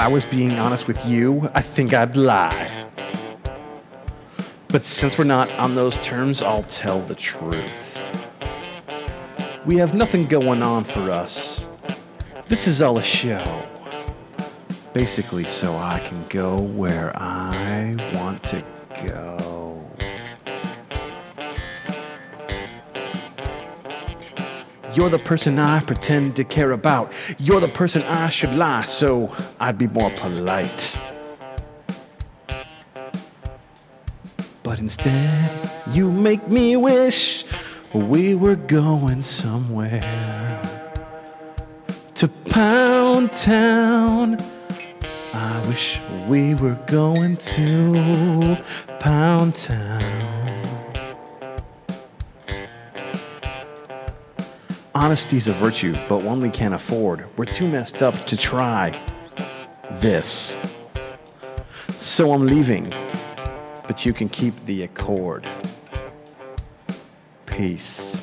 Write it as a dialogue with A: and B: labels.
A: I was being honest with you, I think I'd lie. But since we're not on those terms, I'll tell the truth. We have nothing going on for us. This is all a show. Basically, so I can go where I want to go. You're the person I pretend to care about. You're the person I should lie, so I'd be more polite. But instead, you make me wish we were going somewhere to Pound Town. I wish we were going to Pound Town. Honesty's a virtue, but one we can't afford. We're too messed up to try this. So I'm leaving, but you can keep the accord. Peace.